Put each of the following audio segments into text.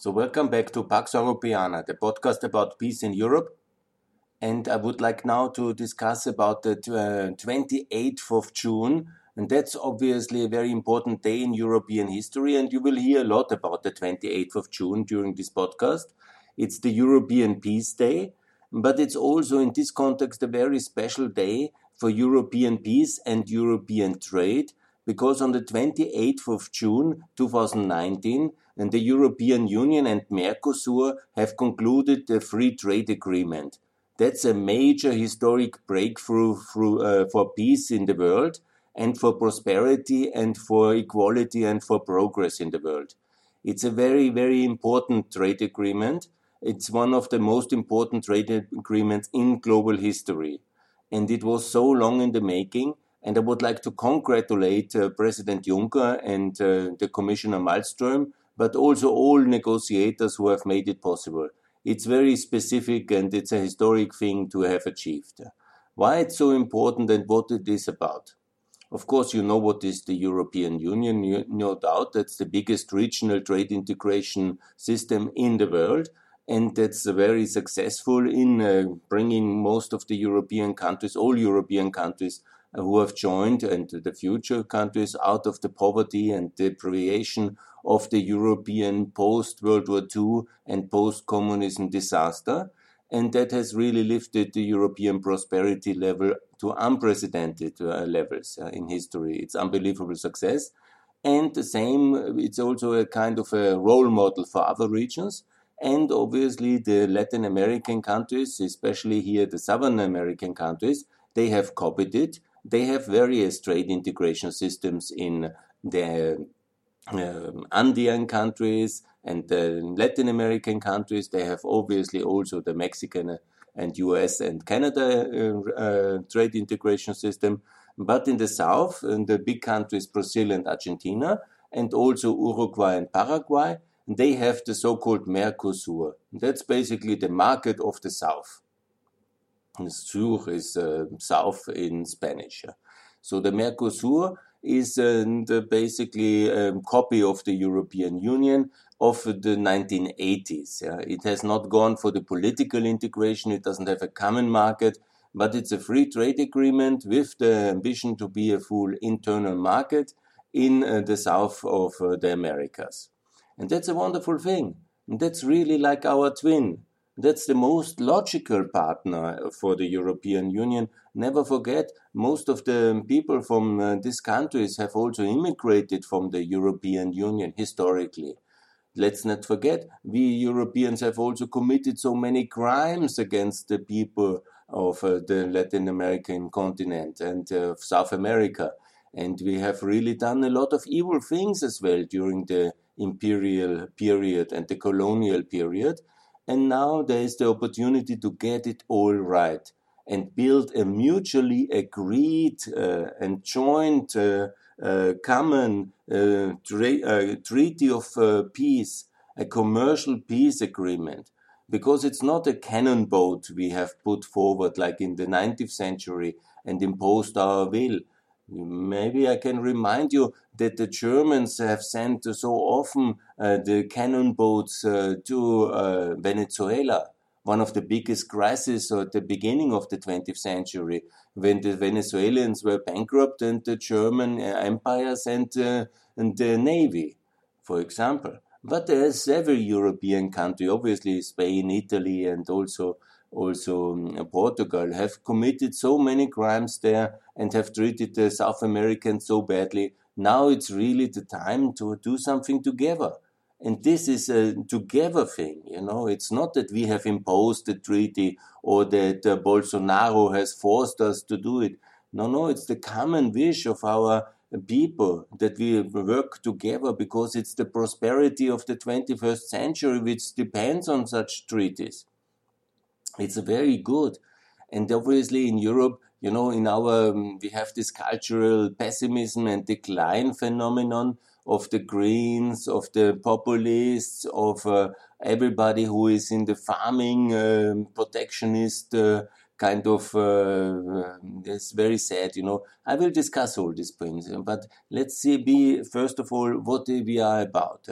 So, welcome back to Pax Europiana, the podcast about peace in Europe. And I would like now to discuss about the uh, 28th of June. And that's obviously a very important day in European history. And you will hear a lot about the 28th of June during this podcast. It's the European Peace Day, but it's also in this context a very special day for European peace and European trade because on the 28th of June 2019, and the European Union and Mercosur have concluded a free trade agreement. That's a major historic breakthrough through, uh, for peace in the world and for prosperity and for equality and for progress in the world. It's a very, very important trade agreement. It's one of the most important trade agreements in global history. And it was so long in the making. And I would like to congratulate uh, President Juncker and uh, the Commissioner Malmström but also all negotiators who have made it possible. It's very specific and it's a historic thing to have achieved. Why it's so important and what it is about. Of course, you know what is the European Union, no doubt. That's the biggest regional trade integration system in the world. And that's very successful in uh, bringing most of the European countries, all European countries, who have joined and the future countries out of the poverty and deprivation of the European post World War II and post communism disaster. And that has really lifted the European prosperity level to unprecedented uh, levels uh, in history. It's unbelievable success. And the same, it's also a kind of a role model for other regions. And obviously, the Latin American countries, especially here the Southern American countries, they have copied it they have various trade integration systems in the um, Andean countries and the Latin American countries. They have obviously also the Mexican and US and Canada uh, uh, trade integration system. But in the south, in the big countries Brazil and Argentina, and also Uruguay and Paraguay, they have the so called Mercosur. That's basically the market of the south. Sur is uh, south in Spanish. So the Mercosur is uh, basically a um, copy of the European Union of the 1980s. Yeah. It has not gone for the political integration. It doesn't have a common market, but it's a free trade agreement with the ambition to be a full internal market in uh, the south of uh, the Americas. And that's a wonderful thing. And that's really like our twin. That's the most logical partner for the European Union. Never forget, most of the people from uh, these countries have also immigrated from the European Union historically. Let's not forget, we Europeans have also committed so many crimes against the people of uh, the Latin American continent and uh, South America. And we have really done a lot of evil things as well during the imperial period and the colonial period. And now there is the opportunity to get it all right and build a mutually agreed uh, and joint uh, uh, common uh, uh, treaty of uh, peace, a commercial peace agreement. Because it's not a cannon boat we have put forward like in the 19th century and imposed our will. Maybe I can remind you that the Germans have sent so often uh, the cannon boats uh, to uh, Venezuela, one of the biggest crises at the beginning of the 20th century, when the Venezuelans were bankrupt and the German Empire sent uh, the navy, for example. But there's several European countries, obviously Spain, Italy, and also also um, Portugal, have committed so many crimes there and have treated the South Americans so badly. Now it's really the time to do something together. And this is a together thing, you know. It's not that we have imposed the treaty or that uh, Bolsonaro has forced us to do it. No, no, it's the common wish of our people that we work together because it's the prosperity of the 21st century which depends on such treaties. It's very good. And obviously in Europe, you know, in our, um, we have this cultural pessimism and decline phenomenon of the Greens, of the populists, of uh, everybody who is in the farming uh, protectionist uh, kind of uh, it's very sad you know i will discuss all these points but let's see be first of all what we are about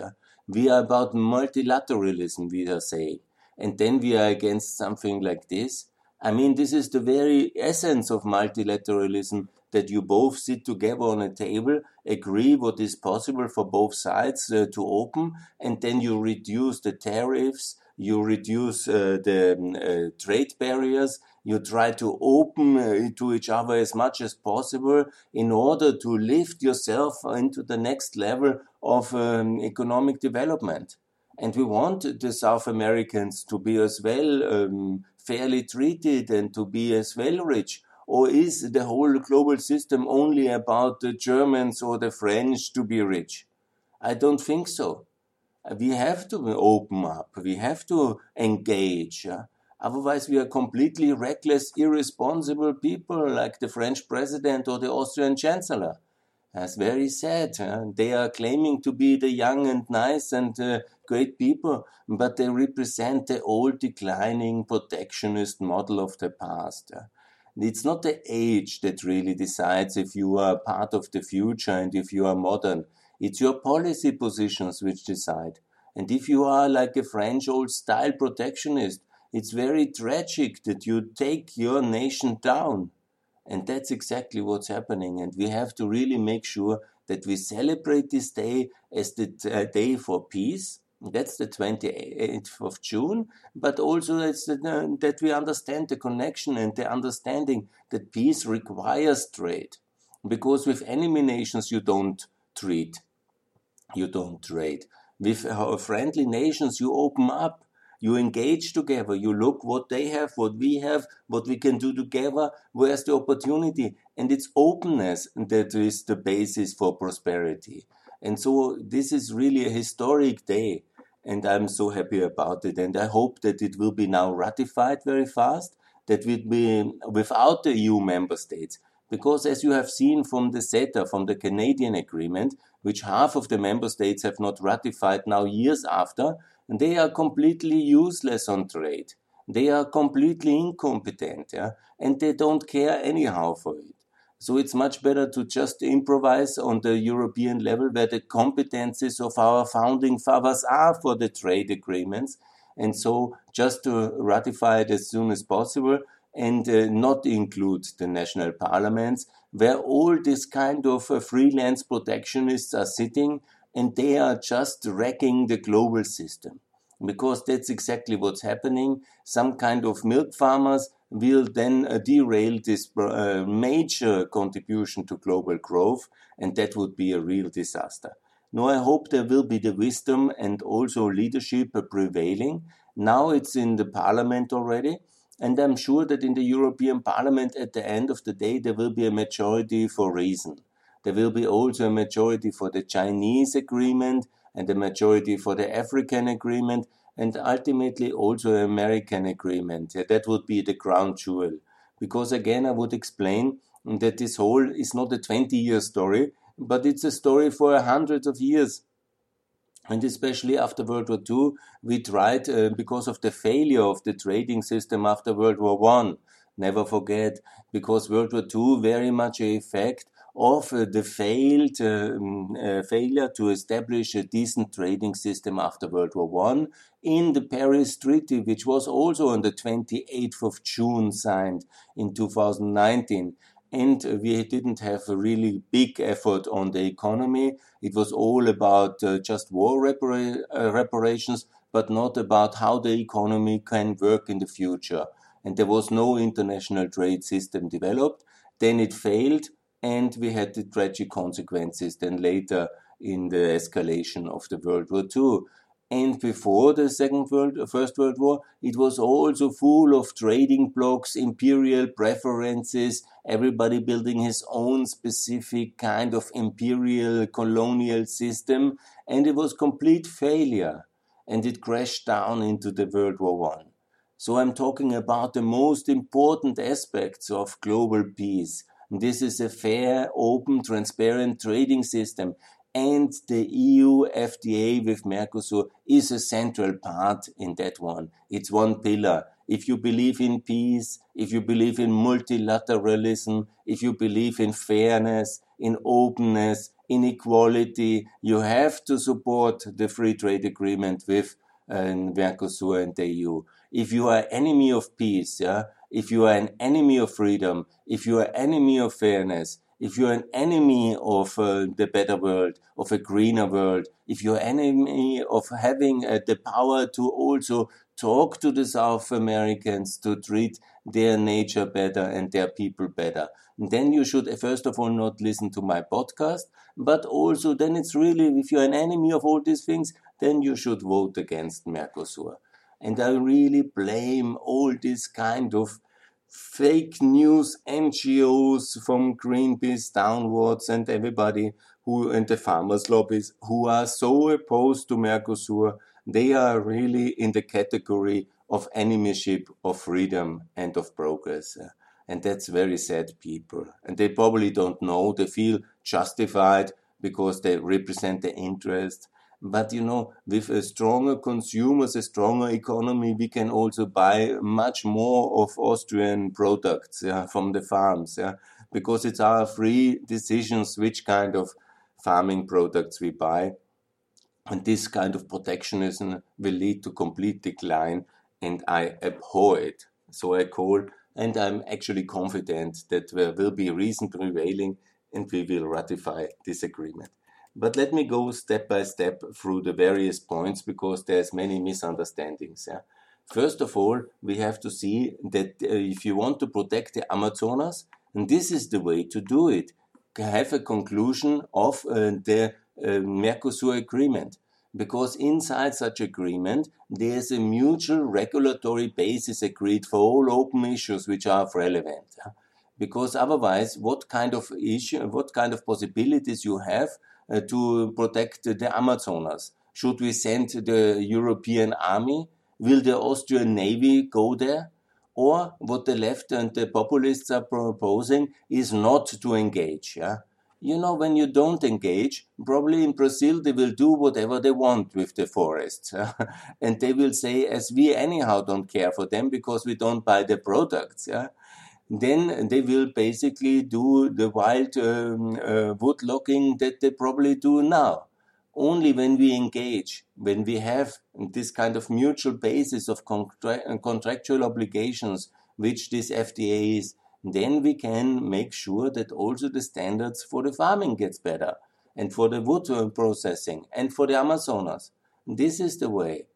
We are about multilateralism, we are saying. And then we are against something like this. I mean, this is the very essence of multilateralism that you both sit together on a table, agree what is possible for both sides uh, to open, and then you reduce the tariffs, you reduce uh, the um, uh, trade barriers, you try to open uh, to each other as much as possible in order to lift yourself into the next level of um, economic development. And we want the South Americans to be as well um, fairly treated and to be as well rich. Or is the whole global system only about the Germans or the French to be rich? I don't think so. We have to open up. We have to engage. Otherwise, we are completely reckless, irresponsible people like the French president or the Austrian chancellor. That's very sad. Huh? They are claiming to be the young and nice and uh, great people, but they represent the old declining protectionist model of the past. It's not the age that really decides if you are part of the future and if you are modern. It's your policy positions which decide. And if you are like a French old style protectionist, it's very tragic that you take your nation down. And that's exactly what's happening. And we have to really make sure that we celebrate this day as the uh, day for peace that's the 28th of June, but also the, that we understand the connection and the understanding that peace requires trade. Because with enemy nations, you don't treat, you don't trade. With uh, friendly nations, you open up, you engage together, you look what they have, what we have, what we can do together, where's the opportunity. And it's openness that is the basis for prosperity. And so this is really a historic day, and I'm so happy about it. And I hope that it will be now ratified very fast, that will be without the EU member states. Because as you have seen from the CETA, from the Canadian agreement, which half of the member states have not ratified now years after, they are completely useless on trade. They are completely incompetent, yeah? and they don't care anyhow for it. So it's much better to just improvise on the European level where the competences of our founding fathers are for the trade agreements. And so just to ratify it as soon as possible and uh, not include the national parliaments where all this kind of uh, freelance protectionists are sitting and they are just wrecking the global system because that's exactly what's happening. Some kind of milk farmers will then uh, derail this uh, major contribution to global growth, and that would be a real disaster. Now, I hope there will be the wisdom and also leadership prevailing. Now it's in the parliament already, and I'm sure that in the European Parliament at the end of the day there will be a majority for reason. There will be also a majority for the Chinese agreement and a majority for the African agreement and ultimately also an American agreement. Yeah, that would be the crown jewel. Because again, I would explain that this whole is not a 20 year story, but it's a story for hundreds of years. And especially after World War II, we tried, uh, because of the failure of the trading system after World War I, never forget, because World War II very much a effect of uh, the failed um, uh, failure to establish a decent trading system after World War I in the Paris Treaty, which was also on the 28th of June signed in 2019. And we didn't have a really big effort on the economy. It was all about uh, just war repara- uh, reparations, but not about how the economy can work in the future. And there was no international trade system developed. Then it failed and we had the tragic consequences then later in the escalation of the World War II. And before the Second World, First World War, it was also full of trading blocks, imperial preferences, everybody building his own specific kind of imperial colonial system, and it was complete failure, and it crashed down into the World War One. So I'm talking about the most important aspects of global peace, this is a fair, open, transparent trading system. And the EU FTA with Mercosur is a central part in that one. It's one pillar. If you believe in peace, if you believe in multilateralism, if you believe in fairness, in openness, inequality. You have to support the free trade agreement with uh, Mercosur and the EU. If you are enemy of peace, yeah, if you are an enemy of freedom, if you are an enemy of fairness, if you're an enemy of uh, the better world, of a greener world, if you're enemy of having uh, the power to also talk to the South Americans to treat their nature better and their people better, then you should first of all not listen to my podcast, but also then it's really, if you're an enemy of all these things, then you should vote against Mercosur. And I really blame all this kind of fake news NGOs from Greenpeace downwards and everybody who and the farmers lobbies who are so opposed to Mercosur, they are really in the category of enemyship of freedom and of progress. And that's very sad people. And they probably don't know, they feel justified because they represent the interest but you know, with a stronger consumers, a stronger economy, we can also buy much more of Austrian products yeah, from the farms, yeah, because it's our free decisions which kind of farming products we buy. And this kind of protectionism will lead to complete decline, and I abhor it. So I call, and I'm actually confident that there will be reason prevailing, and we will ratify this agreement. But let me go step by step through the various points because there's many misunderstandings. Yeah? First of all, we have to see that uh, if you want to protect the Amazonas, and this is the way to do it, have a conclusion of uh, the uh, Mercosur agreement. Because inside such agreement, there's a mutual regulatory basis agreed for all open issues which are relevant. Yeah? Because otherwise, what kind of issue, what kind of possibilities you have Uh, to protect the Amazonas? Should we send the European army? Will the Austrian Navy go there? Or what the left and the populists are proposing is not to engage. Yeah? You know, when you don't engage, probably in Brazil they will do whatever they want with the forests. and they will say, as we anyhow don't care for them because we don't buy the products. Yeah? Then they will basically do the wild um, uh, wood logging that they probably do now. Only when we engage, when we have this kind of mutual basis of contra contractual obligations, which this FTA is, then we can make sure that also the standards for the farming gets better and for the wood uh, processing and for the Amazonas. This is the way.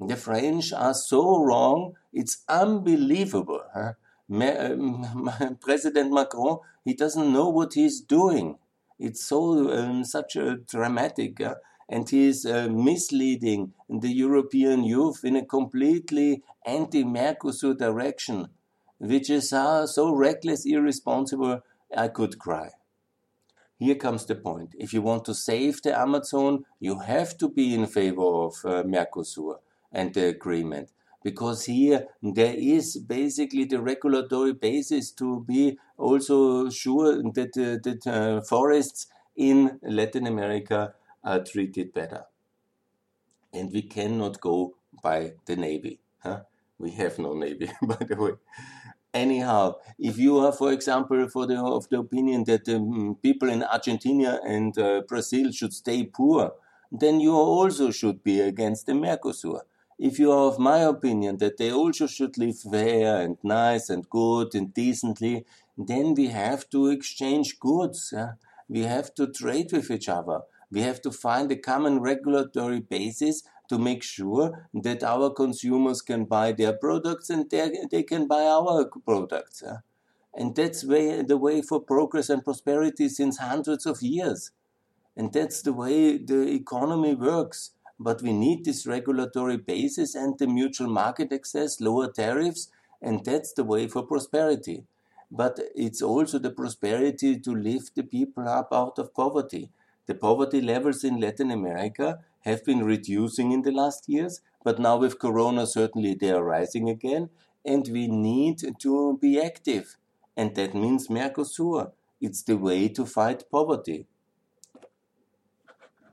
The French are so wrong, it's unbelievable. Huh? President Macron, he doesn't know what he's doing. It's so um, such a dramatic, uh, and he's uh, misleading the European youth in a completely anti-Mercosur direction, which is uh, so reckless, irresponsible. I could cry. Here comes the point. If you want to save the Amazon, you have to be in favor of uh, Mercosur and the agreement because here there is basically the regulatory basis to be also sure that, uh, uh, forests in Latin America are treated better. And we cannot go by the Navy. Huh? We have no Navy, by the way. Anyhow, if you are, for example, for the, of the opinion that um, people in Argentina and uh, Brazil should stay poor, then you also should be against the Mercosur if you are of my opinion that they also should live fair and nice and good and decently, then we have to exchange goods. Yeah? We have to trade with each other. We have to find a common regulatory basis to make sure that our consumers can buy their products and they can buy our products. Yeah? And that's way, the way for progress and prosperity since hundreds of years. And that's the way the economy works. But we need this regulatory basis and the mutual market access, lower tariffs, and that's the way for prosperity. But it's also the prosperity to lift the people up out of poverty. The poverty levels in Latin America have been reducing in the last years, but now with Corona, certainly they are rising again, and we need to be active. And that means Mercosur. It's the way to fight poverty.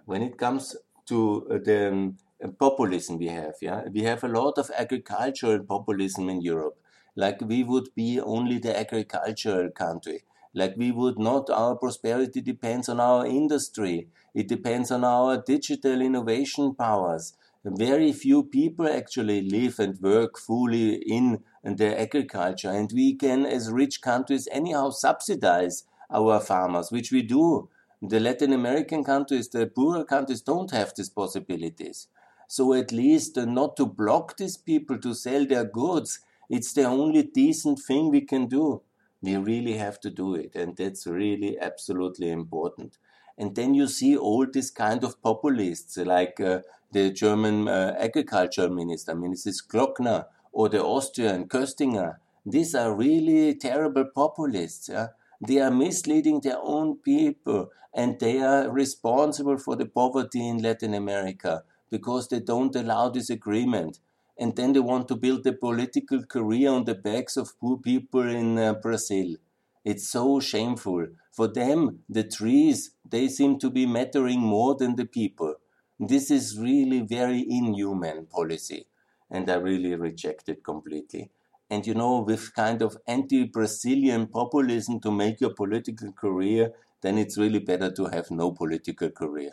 When it comes to uh, the um, populism we have. Yeah, we have a lot of agricultural populism in Europe. Like we would be only the agricultural country. Like we would not, our prosperity depends on our industry. It depends on our digital innovation powers. Very few people actually live and work fully in the agriculture. And we can, as rich countries, anyhow subsidize our farmers, which we do. The Latin American countries, the poorer countries, don't have these possibilities. So at least uh, not to block these people to sell their goods. It's the only decent thing we can do. We really have to do it. And that's really absolutely important. And then you see all these kind of populists like uh, the German uh, agriculture minister, Mrs. Klöckner, or the Austrian Köstinger. These are really terrible populists. Yeah? They are misleading their own people and they are responsible for the poverty in Latin America because they don't allow this agreement. And then they want to build a political career on the backs of poor people in uh, Brazil. It's so shameful. For them, the trees, they seem to be mattering more than the people. This is really very inhuman policy. And I really reject it completely. And you know, with kind of anti Brazilian populism to make your political career, then it's really better to have no political career.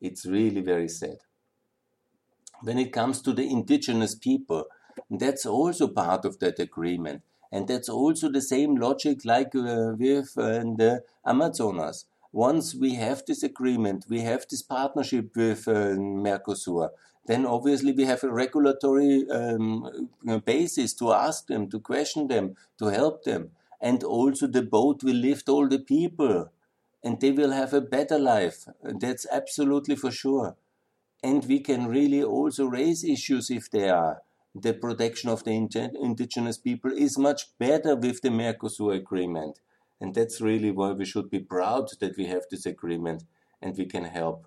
It's really very sad when it comes to the indigenous people. That's also part of that agreement. And that's also the same logic like uh, with uh, the Amazonas. Once we have this agreement, we have this partnership with uh, Mercosur, then obviously we have a regulatory um, basis to ask them, to question them, to help them. And also the boat will lift all the people and they will have a better life. That's absolutely for sure and we can really also raise issues if they are. The protection of the indigenous people is much better with the Mercosur agreement. And that's really why we should be proud that we have this agreement and we can help.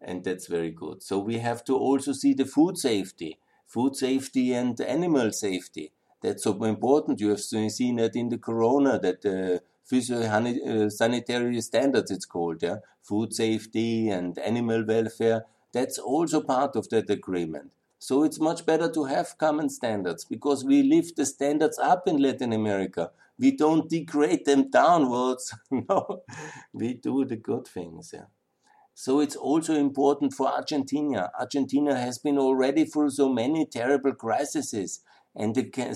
And that's very good. So we have to also see the food safety, food safety and animal safety. That's so important. You have seen that in the corona that the uh, sanitary standards it's called, yeah, food safety and animal welfare that's also part of that agreement. So it's much better to have common standards because we lift the standards up in Latin America. We don't degrade them downwards. no, we do the good things. Yeah. So it's also important for Argentina. Argentina has been already through so many terrible crises. And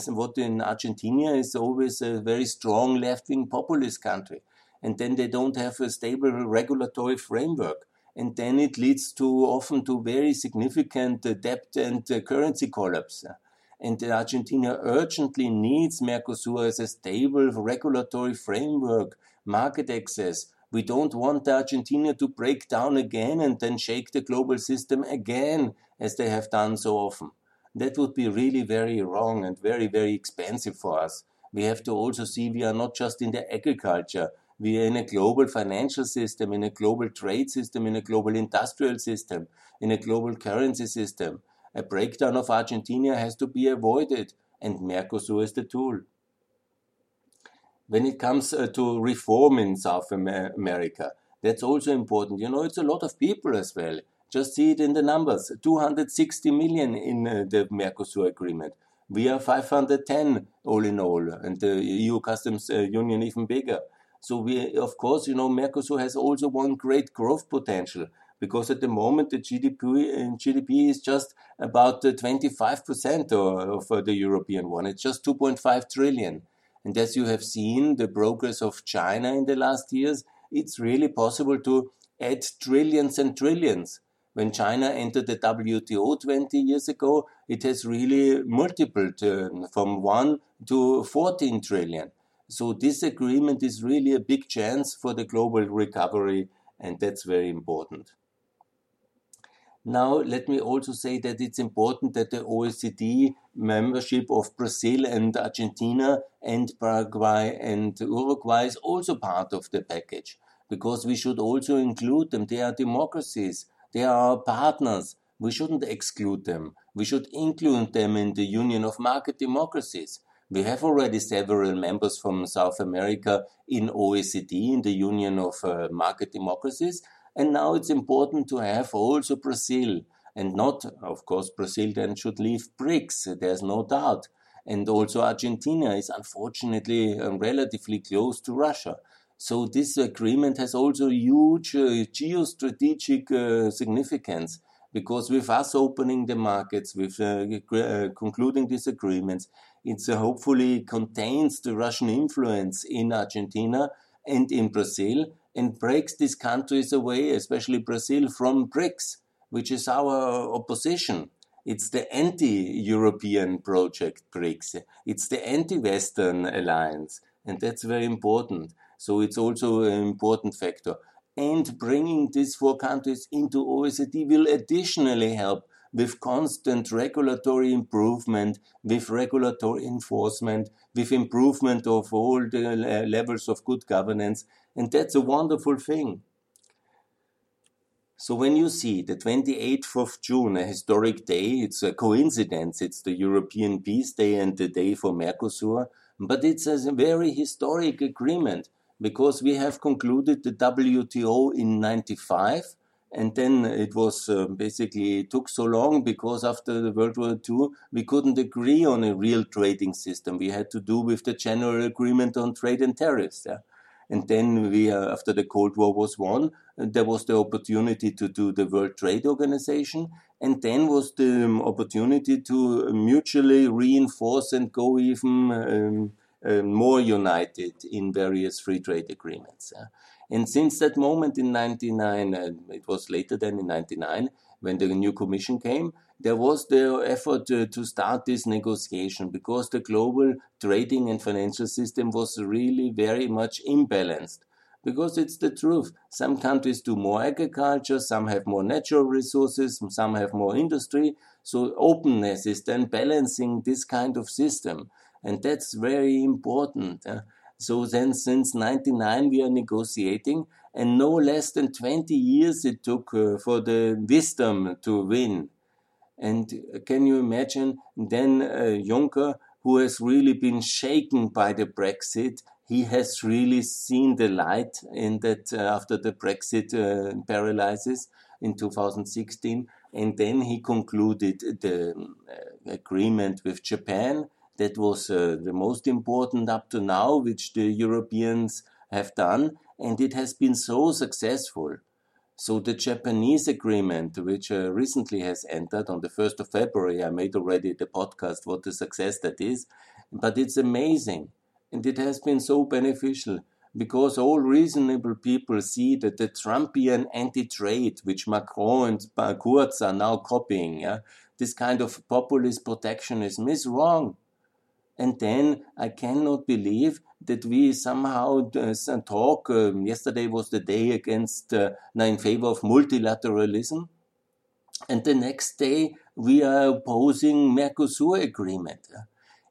what in Argentina is always a very strong left wing populist country. And then they don't have a stable regulatory framework and then it leads to often to very significant uh, debt and uh, currency collapse. And Argentina urgently needs Mercosur as a stable regulatory framework, market access. We don't want Argentina to break down again and then shake the global system again, as they have done so often. That would be really very wrong and very, very expensive for us. We have to also see we are not just in the agriculture, we are in a global financial system, in a global trade system, in a global industrial system, in a global currency system. A breakdown of Argentina has to be avoided, and Mercosur is the tool. When it comes uh, to reform in South America, that's also important. You know, it's a lot of people as well. Just see it in the numbers 260 million in uh, the Mercosur agreement. We are 510 all in all, and the EU customs uh, union even bigger. So we, of course, you know, Mercosur has also one great growth potential because at the moment the GDP GDP is just about 25% of the European one. It's just 2.5 trillion. And as you have seen the progress of China in the last years, it's really possible to add trillions and trillions. When China entered the WTO 20 years ago, it has really multiplied uh, from 1 to 14 trillion. So this agreement is really a big chance for the global recovery, and that's very important. Now, let me also say that it's important that the OECD membership of Brazil and Argentina and Paraguay and Uruguay is also part of the package because we should also include them. They are democracies, they are our partners. We shouldn't exclude them. We should include them in the Union of Market Democracies. We have already several members from South America in OECD, in the Union of uh, Market Democracies, and now it's important to have also Brazil, and not, of course, Brazil then should leave BRICS, there's no doubt. And also Argentina is unfortunately um, relatively close to Russia. So this agreement has also huge uh, geostrategic uh, significance because with us opening the markets, with uh, uh concluding these agreements, it uh, hopefully contains the Russian influence in Argentina and in Brazil and breaks these countries away, especially Brazil, from BRICS, which is our opposition. It's the anti-European project BRICS. It's the anti-Western alliance, and that's very important. So it's also an important factor. And bringing these four countries into OECD will additionally help with constant regulatory improvement, with regulatory enforcement, with improvement of all the levels of good governance. And that's a wonderful thing. So when you see the 28th of June, a historic day, it's a coincidence. It's the European Peace Day and the day for Mercosur, but it's a very historic agreement because we have concluded the WTO in 95 and then it was uh, basically it took so long because after the World War II we couldn't agree on a real trading system. We had to do with the general agreement on trade and tariffs. Yeah? And then we, uh, after the Cold War was won, uh, there was the opportunity to do the World Trade Organization, and then was the um, opportunity to mutually reinforce and go even um, uh, more united in various free trade agreements. Yeah? And since that moment in 99, uh, it was later than in 99, when the new commission came, there was the effort uh, to start this negotiation because the global trading and financial system was really very much imbalanced. Because it's the truth. Some countries do more agriculture, some have more natural resources, some have more industry. So openness is then balancing this kind of system. And that's very important. Uh, so then since 99 we are negotiating and no less than 20 years it took uh, for the wisdom to win. And can you imagine then uh, Juncker, who has really been shaken by the Brexit, he has really seen the light in that uh, after the Brexit uh, paralysis in 2016. And then he concluded the uh, agreement with Japan that was uh, the most important up to now, which the Europeans have done, and it has been so successful. So the Japanese agreement, which uh, recently has entered on the 1st of February, I made already the podcast what a success that is, but it's amazing. And it has been so beneficial because all reasonable people see that the Trumpian anti-trade, which Macron and Kurz are now copying, yeah, this kind of populist protectionism is wrong. And then I cannot believe that we somehow uh, talk. Um, yesterday was the day against uh, in favor of multilateralism, and the next day we are opposing Mercosur agreement.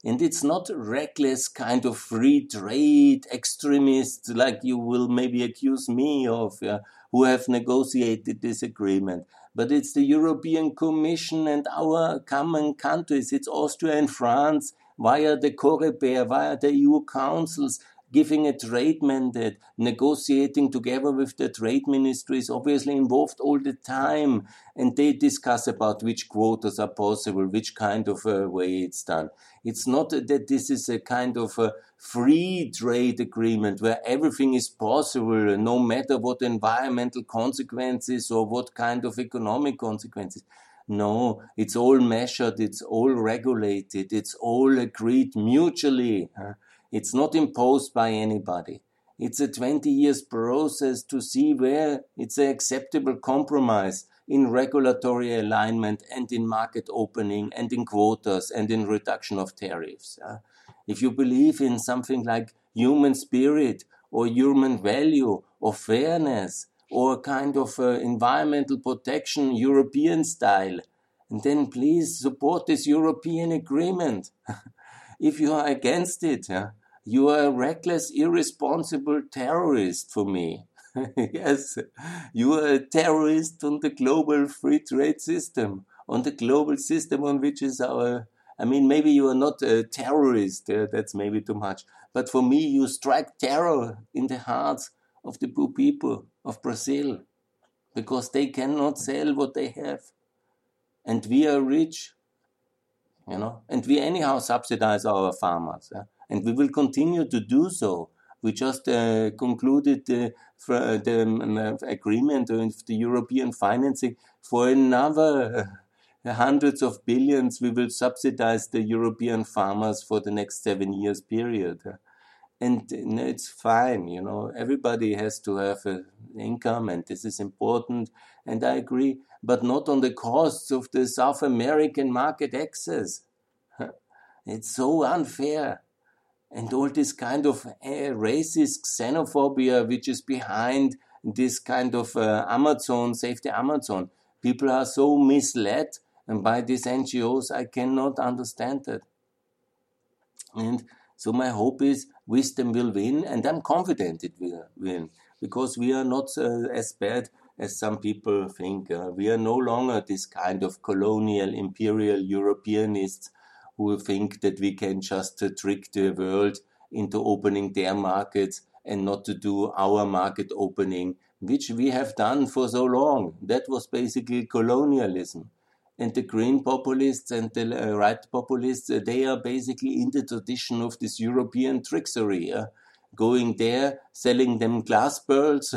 And it's not reckless kind of free trade extremists like you will maybe accuse me of, uh, who have negotiated this agreement. But it's the European Commission and our common countries. It's Austria and France via the Coreper, via the EU councils, giving a trade mandate, negotiating together with the trade ministries, obviously involved all the time, and they discuss about which quotas are possible, which kind of uh, way it's done. It's not that this is a kind of a free trade agreement where everything is possible, no matter what environmental consequences or what kind of economic consequences. No, it's all measured, it's all regulated, it's all agreed mutually. It's not imposed by anybody. It's a 20 years process to see where it's an acceptable compromise in regulatory alignment and in market opening and in quotas and in reduction of tariffs. If you believe in something like human spirit or human value or fairness, or kind of uh, environmental protection European style, and then please support this European agreement. if you are against it, you are a reckless, irresponsible terrorist for me. yes, you are a terrorist on the global free trade system, on the global system on which is our. I mean, maybe you are not a terrorist, uh, that's maybe too much. But for me, you strike terror in the hearts of the poor people of Brazil because they cannot sell what they have. And we are rich, you know, and we anyhow subsidize our farmers. Yeah? And we will continue to do so We just uh, concluded the, the um, agreement with the European financing for another uh, hundreds of billions. We will subsidize the European farmers for the next seven years period and it's fine you know. Everybody has to have an income and this is important and i agree but not on the costs of the south american market access. It's so unfair. And all this kind of uh, racist xenophobia which is behind this kind of uh, amazon save the amazon. People are so misled by these ngos i cannot understand that and so my hope is wisdom will win, and I'm confident it will win because we are not uh, as bad as some people think. Uh, we are no longer this kind of colonial, imperial Europeanists who think that we can just uh, trick the world into opening their markets and not to do our market opening, which we have done for so long. That was basically colonialism and the green populists and the uh, right populists, uh, they are basically in the tradition of this European tricksery. Uh, going there, selling them glass pearls,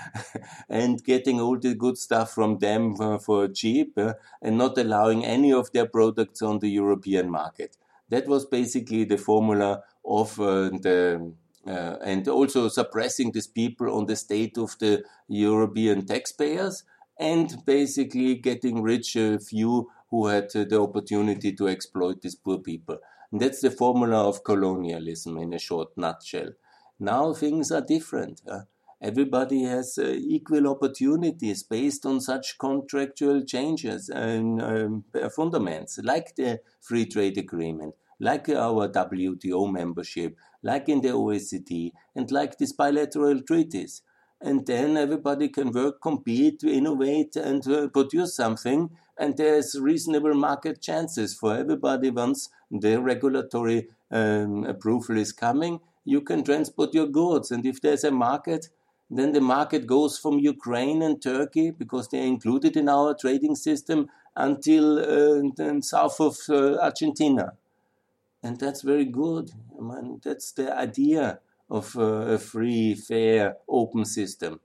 and getting all the good stuff from them for, cheap, uh, and not allowing any of their products on the European market. That was basically the formula of uh, the. And also suppressing these people on the state of the European taxpayers, and basically getting rich a few who had uh, the opportunity to exploit these poor people. And that's the formula of colonialism in a short nutshell. Now things are different. Uh, everybody has uh, equal opportunities based on such contractual changes and um, fundaments, like the free trade agreement, like our WTO membership, like in the OECD, and like these bilateral treaties and then everybody can work, compete, innovate, and uh, produce something. And there's reasonable market chances for everybody once the regulatory um, approval is coming. You can transport your goods, and if there's a market, then the market goes from Ukraine and Turkey because they're included in our trading system until uh, south of uh, Argentina, and that's very good. I mean, that's the idea of a free, fair, open system.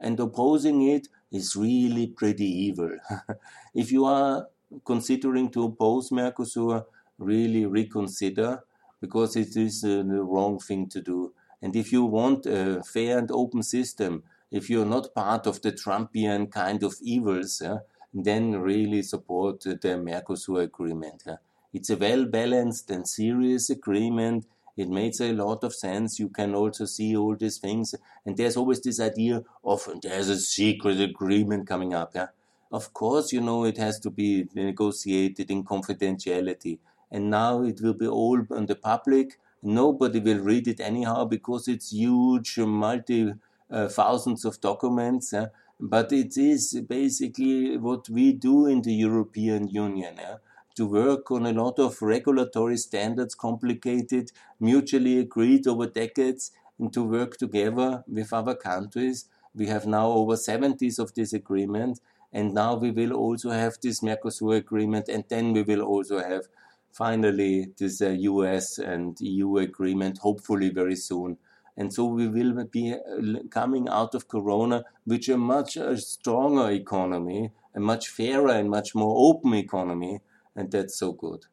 And opposing it is really pretty evil. if you are considering to oppose Mercosur, really reconsider because it is uh, the wrong thing to do. And if you want a fair and open system, if you're not part of the Trumpian kind of evils, uh, then really support the Mercosur agreement. Uh. It's a well balanced and serious agreement it makes a lot of sense. You can also see all these things. And there's always this idea of there's a secret agreement coming up. Yeah. Of course, you know, it has to be negotiated in confidentiality. And now it will be all on the public. Nobody will read it anyhow because it's huge, multi uh, thousands of documents. Yeah? But it is basically what we do in the European Union. Yeah? To work on a lot of regulatory standards, complicated, mutually agreed over decades, and to work together with other countries. We have now over 70s of this agreement, and now we will also have this Mercosur agreement, and then we will also have finally this uh, US and EU agreement, hopefully very soon. And so we will be uh, coming out of Corona with a much uh, stronger economy, a much fairer and much more open economy, and that's so good.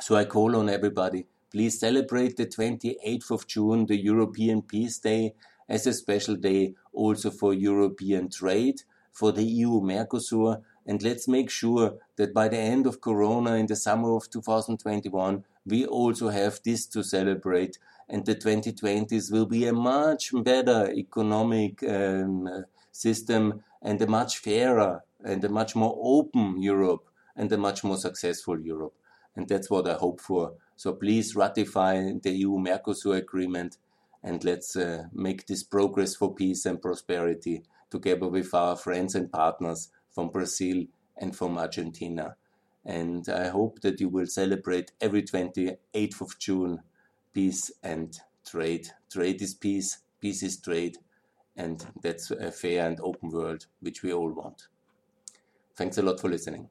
So I call on everybody, please celebrate the 28th of June, the European Peace Day, as a special day also for European trade, for the EU Mercosur, and let's make sure that by the end of Corona in the summer of 2021, we also have this to celebrate, and the 2020s will be a much better economic um, system and a much fairer and a much more open Europe and a much more successful Europe. And that's what I hope for. So please ratify the EU Mercosur agreement and let's uh, make this progress for peace and prosperity together with our friends and partners from Brazil and from Argentina. And I hope that you will celebrate every 28th of June peace and trade. Trade is peace, peace is trade, and that's a fair and open world which we all want. Thanks a lot for listening.